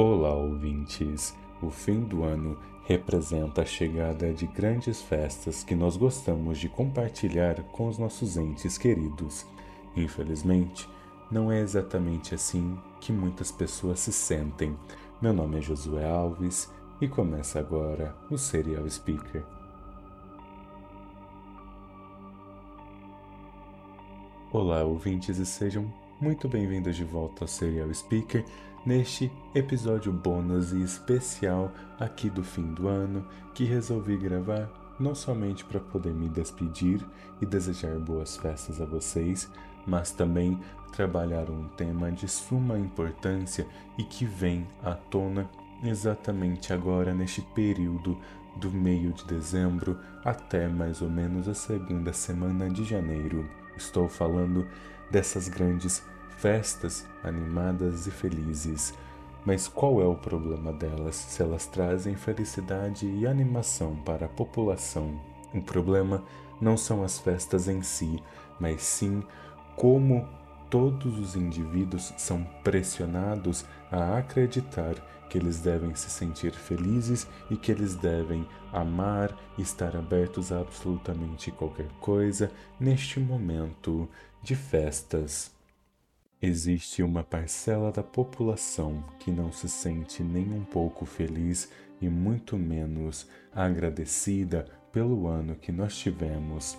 Olá, ouvintes! O fim do ano representa a chegada de grandes festas que nós gostamos de compartilhar com os nossos entes queridos. Infelizmente, não é exatamente assim que muitas pessoas se sentem. Meu nome é Josué Alves e começa agora o Serial Speaker. Olá, ouvintes, e sejam muito bem-vindos de volta ao Serial Speaker neste episódio bônus e especial aqui do fim do ano que resolvi gravar não somente para poder me despedir e desejar boas festas a vocês, mas também trabalhar um tema de suma importância e que vem à tona exatamente agora neste período do meio de dezembro até mais ou menos a segunda semana de janeiro. Estou falando dessas grandes festas animadas e felizes. Mas qual é o problema delas se elas trazem felicidade e animação para a população? O problema não são as festas em si, mas sim como todos os indivíduos são pressionados a acreditar que eles devem se sentir felizes e que eles devem amar estar abertos a absolutamente qualquer coisa neste momento de festas. Existe uma parcela da população que não se sente nem um pouco feliz e muito menos agradecida pelo ano que nós tivemos.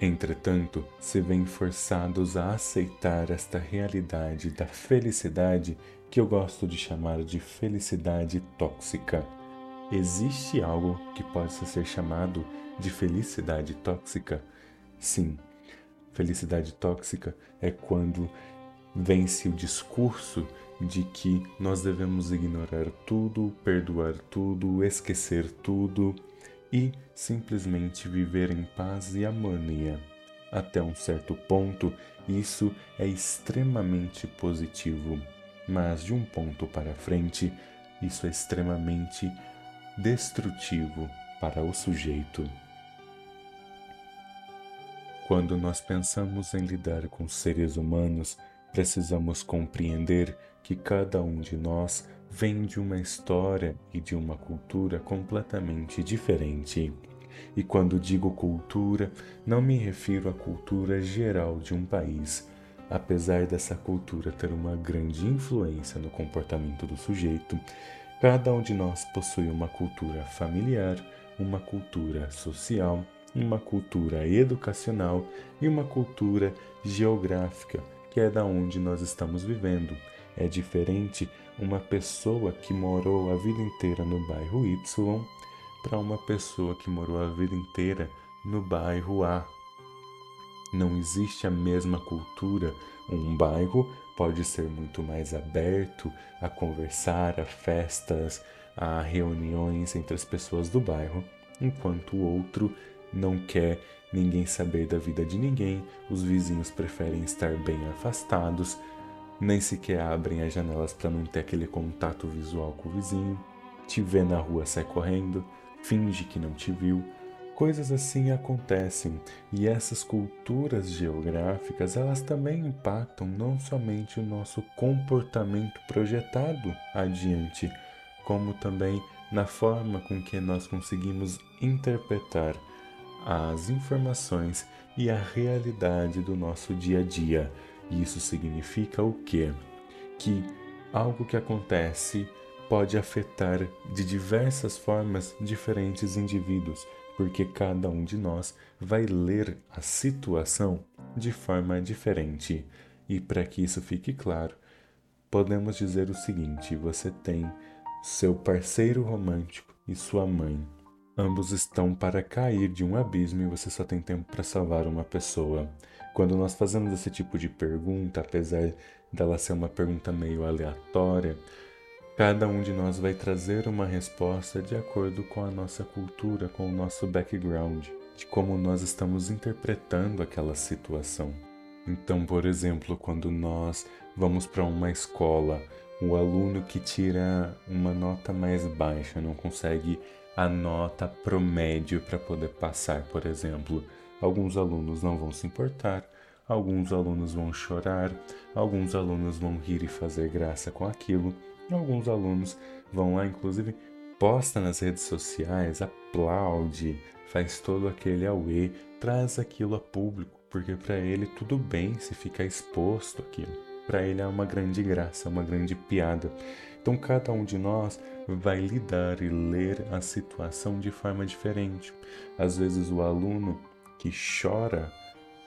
Entretanto, se veem forçados a aceitar esta realidade da felicidade que eu gosto de chamar de felicidade tóxica. Existe algo que possa ser chamado de felicidade tóxica? Sim, felicidade tóxica é quando vence o discurso de que nós devemos ignorar tudo, perdoar tudo, esquecer tudo e simplesmente viver em paz e harmonia. Até um certo ponto, isso é extremamente positivo, mas de um ponto para frente, isso é extremamente destrutivo para o sujeito. Quando nós pensamos em lidar com seres humanos, Precisamos compreender que cada um de nós vem de uma história e de uma cultura completamente diferente. E quando digo cultura, não me refiro à cultura geral de um país. Apesar dessa cultura ter uma grande influência no comportamento do sujeito, cada um de nós possui uma cultura familiar, uma cultura social, uma cultura educacional e uma cultura geográfica que é da onde nós estamos vivendo. É diferente uma pessoa que morou a vida inteira no bairro Y para uma pessoa que morou a vida inteira no bairro A. Não existe a mesma cultura. Um bairro pode ser muito mais aberto a conversar, a festas, a reuniões entre as pessoas do bairro, enquanto o outro não quer ninguém saber da vida de ninguém, os vizinhos preferem estar bem afastados, nem sequer abrem as janelas para não ter aquele contato visual com o vizinho, te vê na rua sai correndo, finge que não te viu. Coisas assim acontecem e essas culturas geográficas elas também impactam não somente o nosso comportamento projetado adiante, como também na forma com que nós conseguimos interpretar as informações e a realidade do nosso dia a dia. Isso significa o quê? Que algo que acontece pode afetar de diversas formas diferentes indivíduos, porque cada um de nós vai ler a situação de forma diferente. E para que isso fique claro, podemos dizer o seguinte: você tem seu parceiro romântico e sua mãe. Ambos estão para cair de um abismo e você só tem tempo para salvar uma pessoa. Quando nós fazemos esse tipo de pergunta, apesar dela ser uma pergunta meio aleatória, cada um de nós vai trazer uma resposta de acordo com a nossa cultura, com o nosso background, de como nós estamos interpretando aquela situação. Então, por exemplo, quando nós vamos para uma escola, o aluno que tira uma nota mais baixa não consegue a nota promédio para poder passar, por exemplo. Alguns alunos não vão se importar, alguns alunos vão chorar, alguns alunos vão rir e fazer graça com aquilo, Alguns alunos vão lá, inclusive, posta nas redes sociais, aplaude, faz todo aquele auê, traz aquilo a público, porque para ele tudo bem se ficar exposto aquilo. Para ele é uma grande graça, uma grande piada. Então cada um de nós vai lidar e ler a situação de forma diferente. Às vezes o aluno que chora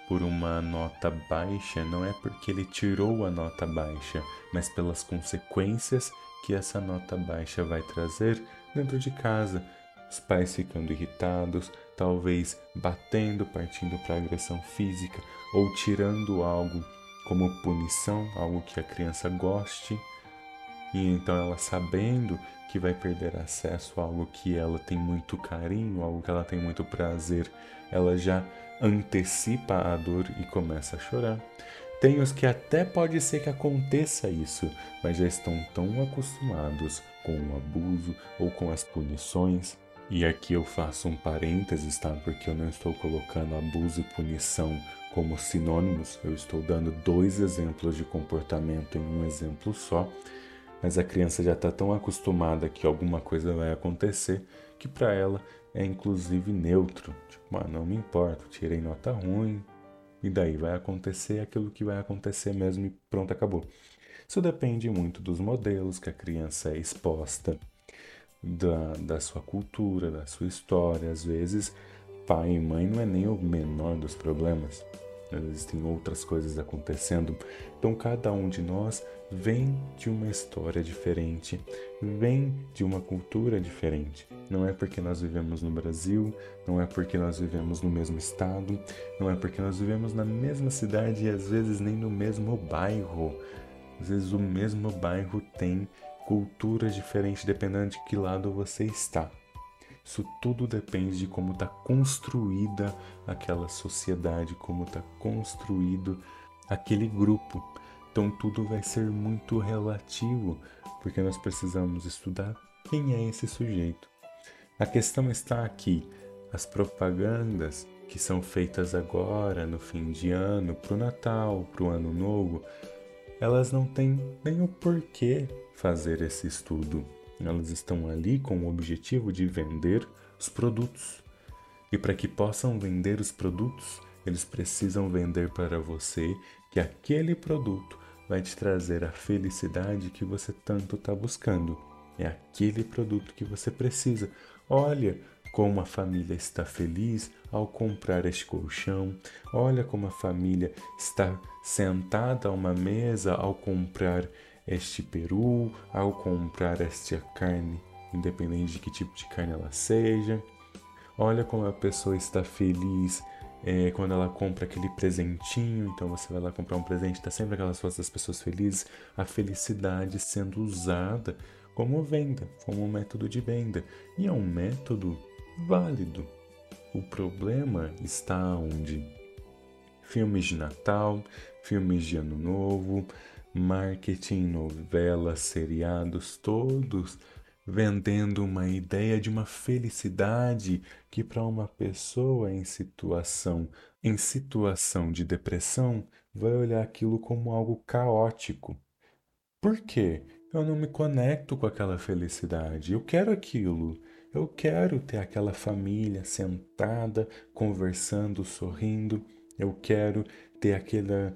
por uma nota baixa não é porque ele tirou a nota baixa, mas pelas consequências que essa nota baixa vai trazer dentro de casa. Os pais ficando irritados, talvez batendo, partindo para agressão física ou tirando algo como punição, algo que a criança goste. E então ela sabendo que vai perder acesso a algo que ela tem muito carinho, algo que ela tem muito prazer, ela já antecipa a dor e começa a chorar. Tem os que até pode ser que aconteça isso, mas já estão tão acostumados com o abuso ou com as punições. E aqui eu faço um parênteses, tá? Porque eu não estou colocando abuso e punição como sinônimos, eu estou dando dois exemplos de comportamento em um exemplo só. Mas a criança já está tão acostumada que alguma coisa vai acontecer que para ela é inclusive neutro. Tipo, ah, não me importa, tirei nota ruim, e daí vai acontecer aquilo que vai acontecer mesmo e pronto, acabou. Isso depende muito dos modelos que a criança é exposta, da, da sua cultura, da sua história. Às vezes, pai e mãe não é nem o menor dos problemas. Existem outras coisas acontecendo. Então, cada um de nós vem de uma história diferente, vem de uma cultura diferente. Não é porque nós vivemos no Brasil, não é porque nós vivemos no mesmo estado, não é porque nós vivemos na mesma cidade e às vezes nem no mesmo bairro. Às vezes o mesmo bairro tem culturas diferentes dependendo de que lado você está. Isso tudo depende de como está construída aquela sociedade, como está construído aquele grupo. Então tudo vai ser muito relativo, porque nós precisamos estudar quem é esse sujeito. A questão está aqui: as propagandas que são feitas agora, no fim de ano, para o Natal, para o Ano Novo, elas não têm nem o porquê fazer esse estudo. Elas estão ali com o objetivo de vender os produtos. E para que possam vender os produtos, eles precisam vender para você que aquele produto vai te trazer a felicidade que você tanto está buscando. É aquele produto que você precisa. Olha como a família está feliz ao comprar este colchão. Olha como a família está sentada a uma mesa ao comprar este peru, ao comprar esta carne, independente de que tipo de carne ela seja. Olha como a pessoa está feliz é, quando ela compra aquele presentinho. Então você vai lá comprar um presente, está sempre aquelas fotos das pessoas felizes. A felicidade sendo usada como venda, como um método de venda. E é um método válido. O problema está onde? Filmes de Natal, filmes de Ano Novo, marketing, novelas, seriados, todos vendendo uma ideia de uma felicidade que para uma pessoa em situação em situação de depressão vai olhar aquilo como algo caótico. Por quê? Eu não me conecto com aquela felicidade. Eu quero aquilo. Eu quero ter aquela família sentada, conversando, sorrindo. Eu quero ter aquela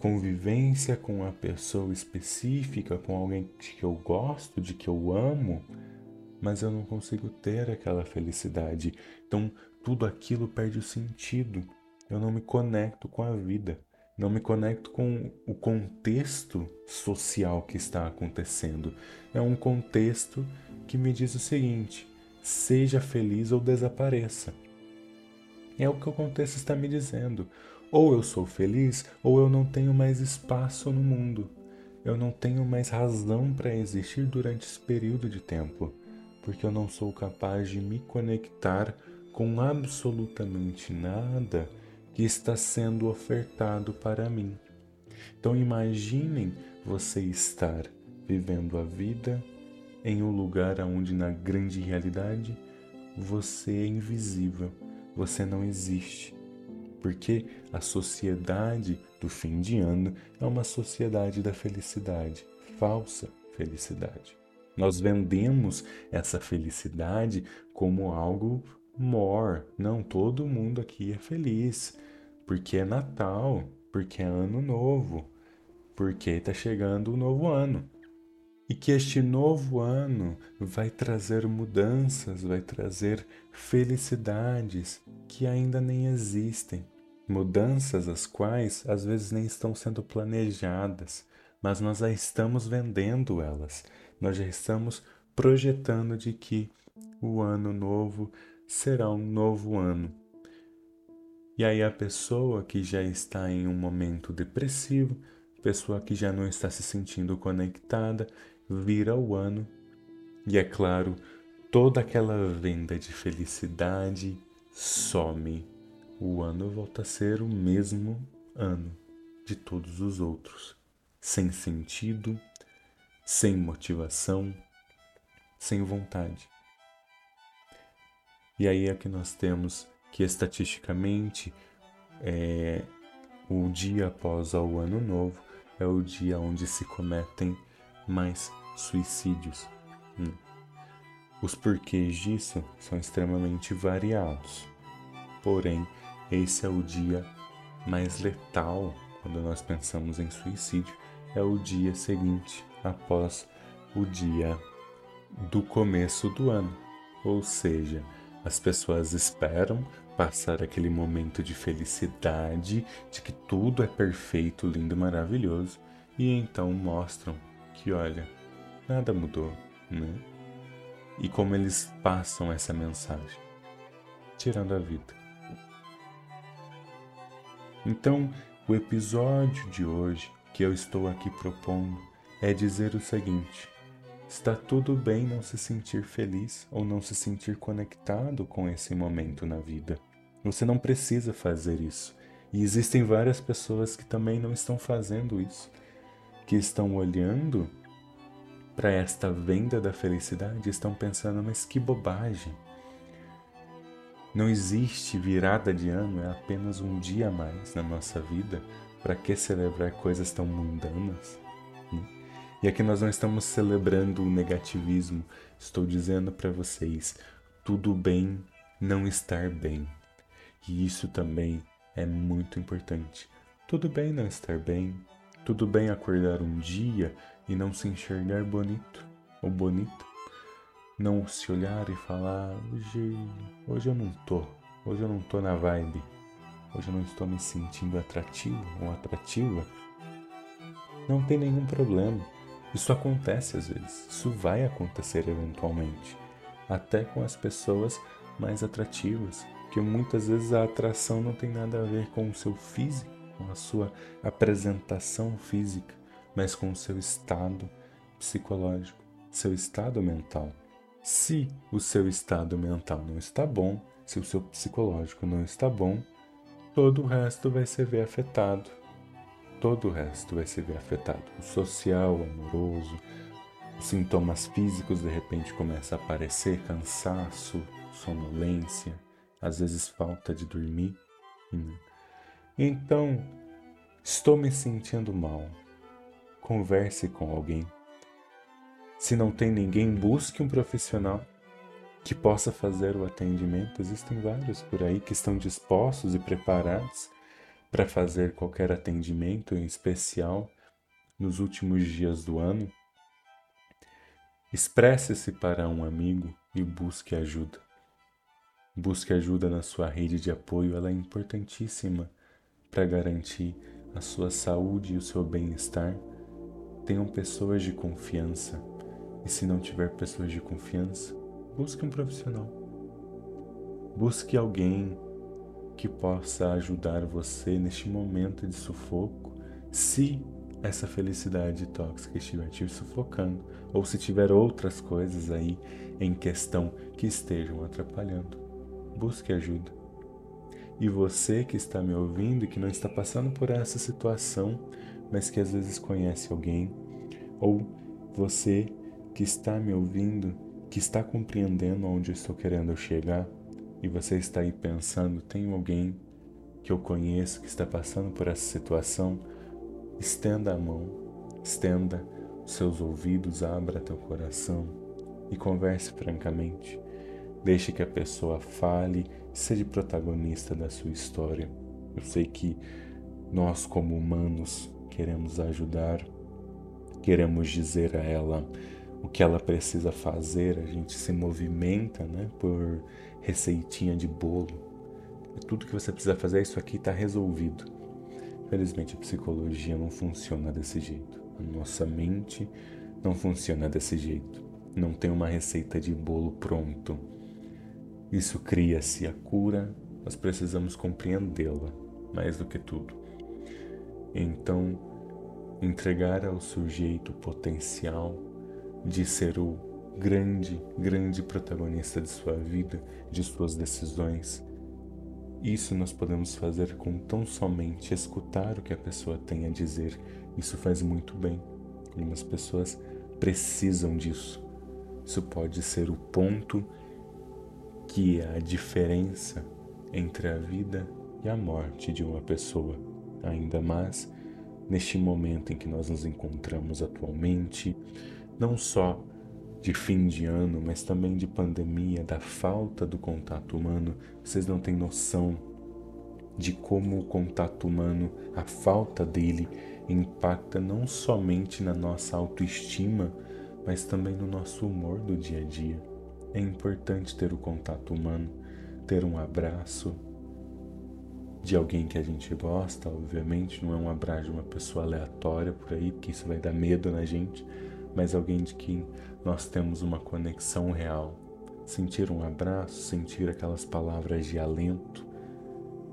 convivência com uma pessoa específica, com alguém que eu gosto, de que eu amo, mas eu não consigo ter aquela felicidade. Então tudo aquilo perde o sentido. Eu não me conecto com a vida, não me conecto com o contexto social que está acontecendo. É um contexto que me diz o seguinte: seja feliz ou desapareça. É o que o contexto está me dizendo. Ou eu sou feliz, ou eu não tenho mais espaço no mundo. Eu não tenho mais razão para existir durante esse período de tempo, porque eu não sou capaz de me conectar com absolutamente nada que está sendo ofertado para mim. Então imaginem você estar vivendo a vida em um lugar onde na grande realidade você é invisível, você não existe porque a sociedade do fim de ano é uma sociedade da felicidade falsa, felicidade. Nós vendemos essa felicidade como algo more. Não, todo mundo aqui é feliz, porque é Natal, porque é Ano Novo, porque está chegando o novo ano. E que este novo ano vai trazer mudanças, vai trazer felicidades que ainda nem existem. Mudanças as quais às vezes nem estão sendo planejadas, mas nós já estamos vendendo elas. Nós já estamos projetando de que o ano novo será um novo ano. E aí a pessoa que já está em um momento depressivo, pessoa que já não está se sentindo conectada, vira o ano e é claro, toda aquela venda de felicidade some. O ano volta a ser o mesmo ano de todos os outros, sem sentido, sem motivação, sem vontade. E aí é que nós temos que estatisticamente é, o dia após o ano novo é o dia onde se cometem mais suicídios. Hum. Os porquês disso são extremamente variados. Porém, esse é o dia mais letal quando nós pensamos em suicídio, é o dia seguinte após o dia do começo do ano. Ou seja, as pessoas esperam passar aquele momento de felicidade, de que tudo é perfeito, lindo, maravilhoso, e então mostram que, olha, nada mudou, né? E como eles passam essa mensagem, tirando a vida. Então, o episódio de hoje que eu estou aqui propondo é dizer o seguinte: está tudo bem não se sentir feliz ou não se sentir conectado com esse momento na vida. Você não precisa fazer isso. E existem várias pessoas que também não estão fazendo isso, que estão olhando para esta venda da felicidade estão pensando, mas que bobagem. Não existe virada de ano, é apenas um dia a mais na nossa vida. Para que celebrar coisas tão mundanas? Né? E aqui nós não estamos celebrando o negativismo, estou dizendo para vocês: tudo bem não estar bem. E isso também é muito importante. Tudo bem não estar bem, tudo bem acordar um dia e não se enxergar bonito ou bonita. Não se olhar e falar, hoje, hoje eu não tô, hoje eu não tô na vibe, hoje eu não estou me sentindo atrativo ou atrativa. Não tem nenhum problema. Isso acontece às vezes, isso vai acontecer eventualmente, até com as pessoas mais atrativas, que muitas vezes a atração não tem nada a ver com o seu físico, com a sua apresentação física, mas com o seu estado psicológico, seu estado mental. Se o seu estado mental não está bom, se o seu psicológico não está bom, todo o resto vai se ver afetado. Todo o resto vai se ver afetado. O social, o amoroso, os sintomas físicos de repente começam a aparecer, cansaço, sonolência, às vezes falta de dormir. Né? Então, estou me sentindo mal converse com alguém. Se não tem ninguém, busque um profissional que possa fazer o atendimento. Existem vários por aí que estão dispostos e preparados para fazer qualquer atendimento em especial nos últimos dias do ano. Expresse-se para um amigo e busque ajuda. Busque ajuda na sua rede de apoio, ela é importantíssima para garantir a sua saúde e o seu bem-estar Tenham pessoas de confiança. E se não tiver pessoas de confiança, busque um profissional. Busque alguém que possa ajudar você neste momento de sufoco, se essa felicidade tóxica estiver te sufocando, ou se tiver outras coisas aí em questão que estejam atrapalhando. Busque ajuda. E você que está me ouvindo e que não está passando por essa situação, mas que às vezes conhece alguém, ou você que está me ouvindo, que está compreendendo onde estou querendo chegar, e você está aí pensando, tem alguém que eu conheço que está passando por essa situação, estenda a mão, estenda seus ouvidos, abra teu coração e converse francamente. Deixe que a pessoa fale, seja protagonista da sua história. Eu sei que nós, como humanos, queremos ajudar, queremos dizer a ela o que ela precisa fazer, a gente se movimenta né, por receitinha de bolo. Tudo que você precisa fazer, isso aqui está resolvido. Felizmente a psicologia não funciona desse jeito. A nossa mente não funciona desse jeito. Não tem uma receita de bolo pronto. Isso cria-se a cura, nós precisamos compreendê-la mais do que tudo. Então, entregar ao sujeito potencial de ser o grande, grande protagonista de sua vida, de suas decisões. Isso nós podemos fazer com tão somente escutar o que a pessoa tem a dizer. Isso faz muito bem. Algumas pessoas precisam disso. Isso pode ser o ponto que é a diferença entre a vida e a morte de uma pessoa. Ainda mais neste momento em que nós nos encontramos atualmente, não só de fim de ano, mas também de pandemia, da falta do contato humano, vocês não têm noção de como o contato humano, a falta dele, impacta não somente na nossa autoestima, mas também no nosso humor do dia a dia. É importante ter o contato humano, ter um abraço de alguém que a gente gosta, obviamente, não é um abraço de uma pessoa aleatória por aí, porque isso vai dar medo na gente mas alguém de quem nós temos uma conexão real. Sentir um abraço, sentir aquelas palavras de alento,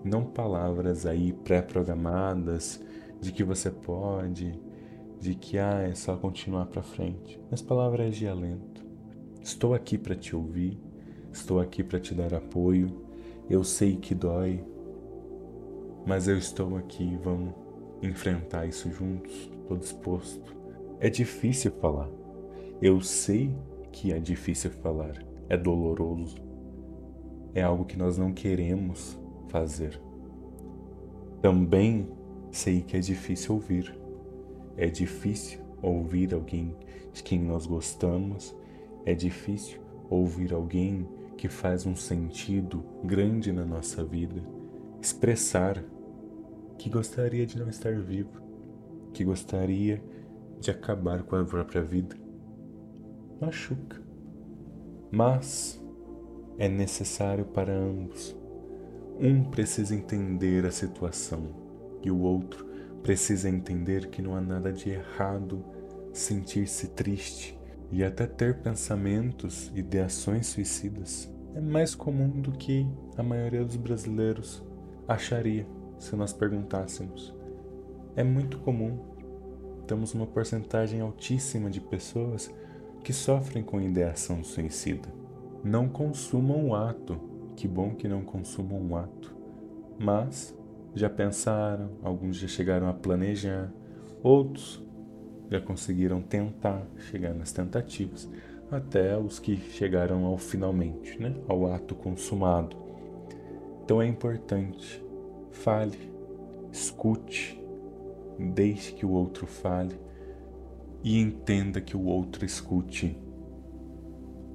não palavras aí pré-programadas de que você pode, de que ah, é só continuar para frente, mas palavras de alento. Estou aqui para te ouvir, estou aqui para te dar apoio. Eu sei que dói, mas eu estou aqui, vamos enfrentar isso juntos, estou disposto. É difícil falar. Eu sei que é difícil falar. É doloroso. É algo que nós não queremos fazer. Também sei que é difícil ouvir. É difícil ouvir alguém de quem nós gostamos. É difícil ouvir alguém que faz um sentido grande na nossa vida. Expressar que gostaria de não estar vivo, que gostaria de acabar com a própria vida. Machuca. Mas é necessário para ambos. Um precisa entender a situação e o outro precisa entender que não há nada de errado sentir-se triste e até ter pensamentos e ideações suicidas. É mais comum do que a maioria dos brasileiros acharia se nós perguntássemos. É muito comum temos uma porcentagem altíssima de pessoas que sofrem com ideação suicida. Não consumam o ato, que bom que não consumam o ato, mas já pensaram, alguns já chegaram a planejar, outros já conseguiram tentar chegar nas tentativas, até os que chegaram ao finalmente, né, ao ato consumado. Então é importante, fale, escute, Deixe que o outro fale e entenda que o outro escute.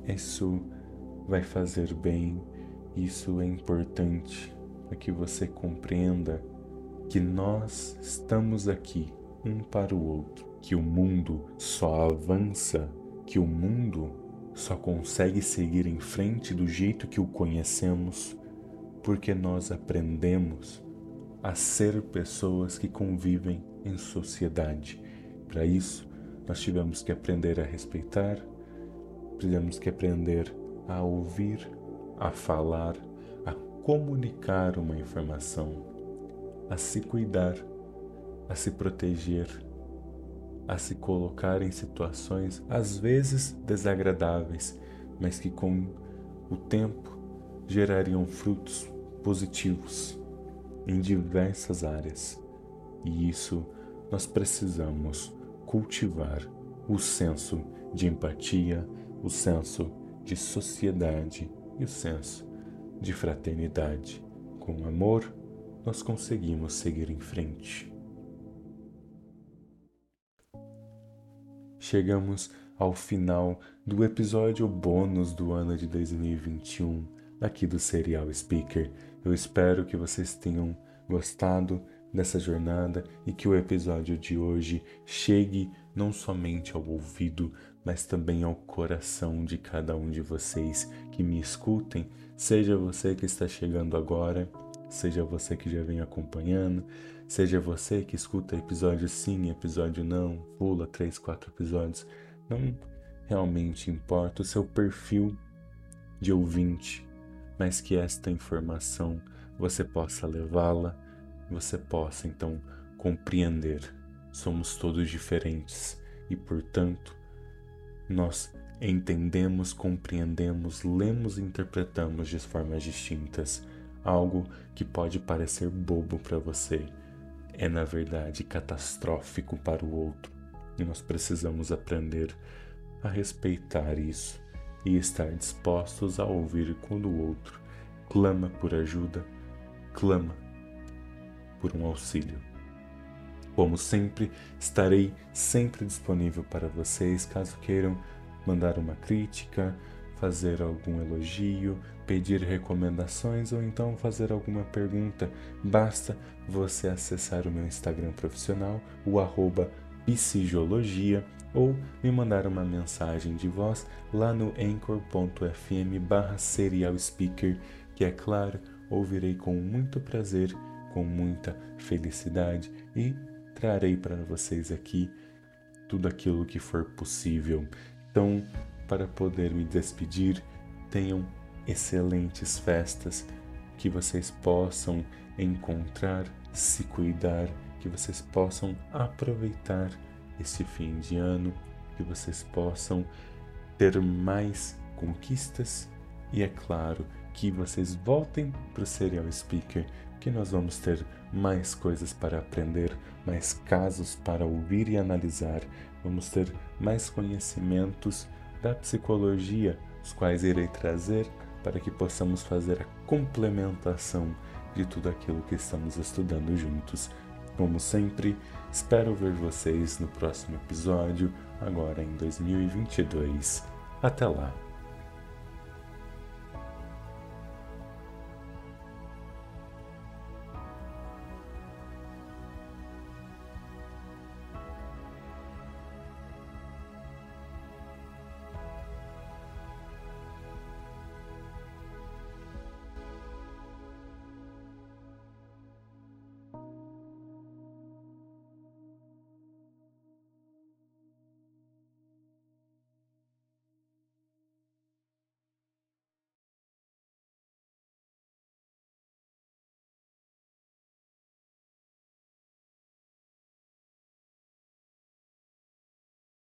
Isso vai fazer bem, isso é importante para que você compreenda que nós estamos aqui um para o outro, que o mundo só avança, que o mundo só consegue seguir em frente do jeito que o conhecemos porque nós aprendemos a ser pessoas que convivem em sociedade. Para isso, nós tivemos que aprender a respeitar, tivemos que aprender a ouvir, a falar, a comunicar uma informação, a se cuidar, a se proteger, a se colocar em situações às vezes desagradáveis, mas que com o tempo gerariam frutos positivos em diversas áreas. E isso nós precisamos cultivar o senso de empatia, o senso de sociedade e o senso de fraternidade. Com amor, nós conseguimos seguir em frente. chegamos ao final do episódio bônus do ano de 2021 aqui do Serial Speaker. Eu espero que vocês tenham gostado dessa jornada e que o episódio de hoje chegue não somente ao ouvido, mas também ao coração de cada um de vocês que me escutem, seja você que está chegando agora, seja você que já vem acompanhando, seja você que escuta episódio sim, episódio não, pula três, quatro episódios, não realmente importa o seu perfil de ouvinte, mas que esta informação você possa levá-la, você possa então compreender. Somos todos diferentes e, portanto, nós entendemos, compreendemos, lemos e interpretamos de formas distintas. Algo que pode parecer bobo para você é, na verdade, catastrófico para o outro. E nós precisamos aprender a respeitar isso e estar dispostos a ouvir quando o outro clama por ajuda, clama por um auxílio. Como sempre, estarei sempre disponível para vocês caso queiram mandar uma crítica, fazer algum elogio, pedir recomendações ou então fazer alguma pergunta. Basta você acessar o meu Instagram profissional, o arroba ou me mandar uma mensagem de voz lá no anchor.fm barra serial speaker, que é claro, ouvirei com muito prazer, com muita felicidade e trarei para vocês aqui tudo aquilo que for possível. Então, para poder me despedir, tenham excelentes festas, que vocês possam encontrar, se cuidar, que vocês possam aproveitar esse fim de ano, que vocês possam ter mais conquistas e, é claro, que vocês voltem para o Serial Speaker, que nós vamos ter mais coisas para aprender, mais casos para ouvir e analisar, vamos ter mais conhecimentos da psicologia, os quais irei trazer para que possamos fazer a complementação de tudo aquilo que estamos estudando juntos. Como sempre, espero ver vocês no próximo episódio, agora em 2022. Até lá!